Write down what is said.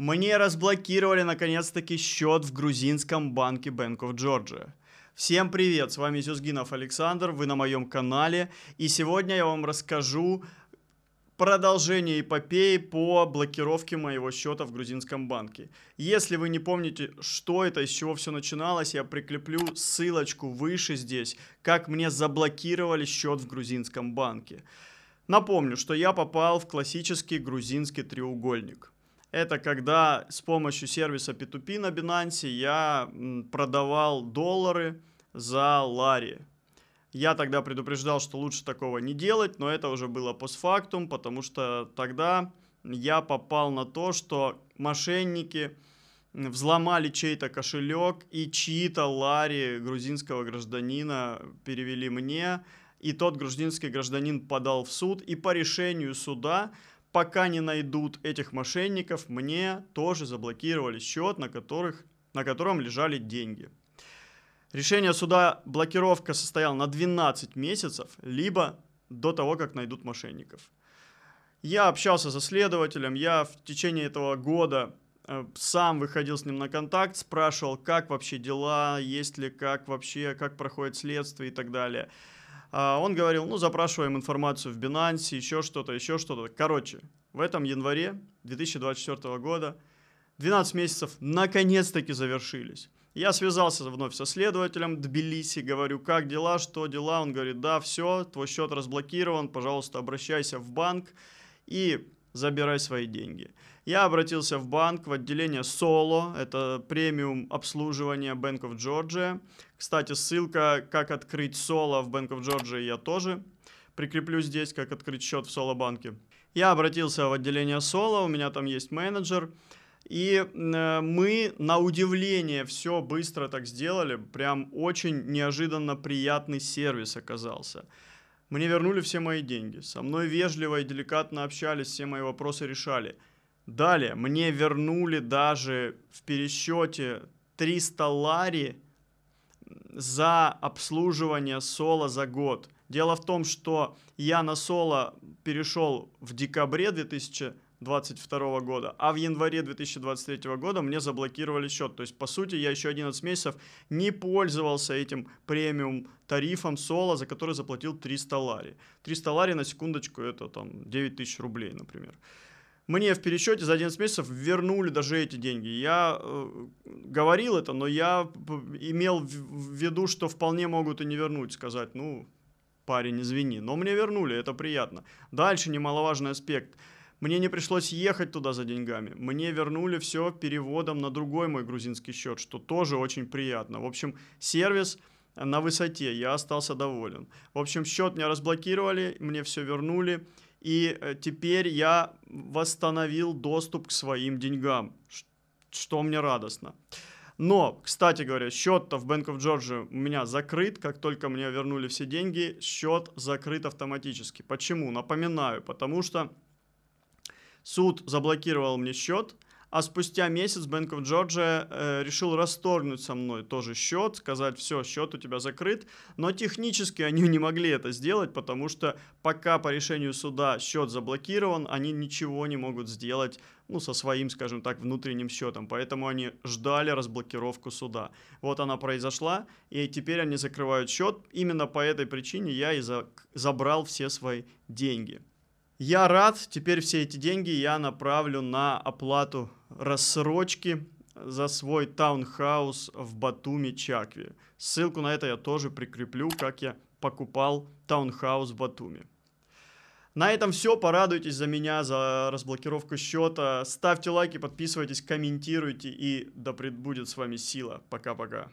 Мне разблокировали наконец-таки счет в грузинском банке Bank of Georgia. Всем привет, с вами Зюзгинов Александр, вы на моем канале, и сегодня я вам расскажу продолжение эпопеи по блокировке моего счета в грузинском банке. Если вы не помните, что это, из чего все начиналось, я прикреплю ссылочку выше здесь, как мне заблокировали счет в грузинском банке. Напомню, что я попал в классический грузинский треугольник – это когда с помощью сервиса P2P на Binance я продавал доллары за лари. Я тогда предупреждал, что лучше такого не делать, но это уже было постфактум, потому что тогда я попал на то, что мошенники взломали чей-то кошелек и чьи-то лари грузинского гражданина перевели мне, и тот грузинский гражданин подал в суд, и по решению суда пока не найдут этих мошенников, мне тоже заблокировали счет, на, которых, на котором лежали деньги. Решение суда блокировка состояла на 12 месяцев, либо до того, как найдут мошенников. Я общался со следователем, я в течение этого года э, сам выходил с ним на контакт, спрашивал, как вообще дела, есть ли, как вообще, как проходит следствие и так далее. А он говорил, ну, запрашиваем информацию в Binance, еще что-то, еще что-то. Короче, в этом январе 2024 года 12 месяцев наконец-таки завершились. Я связался вновь со следователем Тбилиси, говорю, как дела, что дела. Он говорит, да, все, твой счет разблокирован, пожалуйста, обращайся в банк и забирай свои деньги. Я обратился в банк, в отделение Solo, это премиум обслуживание Bank of Georgia. Кстати, ссылка, как открыть Solo в Bank of Georgia, я тоже прикреплю здесь, как открыть счет в Solo банке. Я обратился в отделение Solo, у меня там есть менеджер, и э, мы, на удивление, все быстро так сделали, прям очень неожиданно приятный сервис оказался. Мне вернули все мои деньги, со мной вежливо и деликатно общались, все мои вопросы решали – Далее, мне вернули даже в пересчете 300 лари за обслуживание соло за год. Дело в том, что я на соло перешел в декабре 2022 года, а в январе 2023 года мне заблокировали счет. То есть, по сути, я еще 11 месяцев не пользовался этим премиум тарифом соло, за который заплатил 300 лари. 300 лари на секундочку это там 9 тысяч рублей, например мне в пересчете за 11 месяцев вернули даже эти деньги. Я э, говорил это, но я имел в виду, что вполне могут и не вернуть, сказать, ну, парень, извини. Но мне вернули, это приятно. Дальше немаловажный аспект. Мне не пришлось ехать туда за деньгами. Мне вернули все переводом на другой мой грузинский счет, что тоже очень приятно. В общем, сервис на высоте, я остался доволен. В общем, счет мне разблокировали, мне все вернули. И э, теперь я восстановил доступ к своим деньгам, что мне радостно. Но, кстати говоря, счет-то в Bank of Georgia у меня закрыт. Как только мне вернули все деньги, счет закрыт автоматически. Почему? Напоминаю, потому что суд заблокировал мне счет – а спустя месяц Bank of Georgia э, решил расторгнуть со мной тоже счет, сказать, все, счет у тебя закрыт, но технически они не могли это сделать, потому что пока по решению суда счет заблокирован, они ничего не могут сделать ну, со своим, скажем так, внутренним счетом. Поэтому они ждали разблокировку суда. Вот она произошла, и теперь они закрывают счет. Именно по этой причине я и за забрал все свои деньги. Я рад, теперь все эти деньги я направлю на оплату рассрочки за свой таунхаус в Батуми, Чакве. Ссылку на это я тоже прикреплю, как я покупал таунхаус в Батуми. На этом все. Порадуйтесь за меня, за разблокировку счета. Ставьте лайки, подписывайтесь, комментируйте. И да пребудет с вами сила. Пока-пока.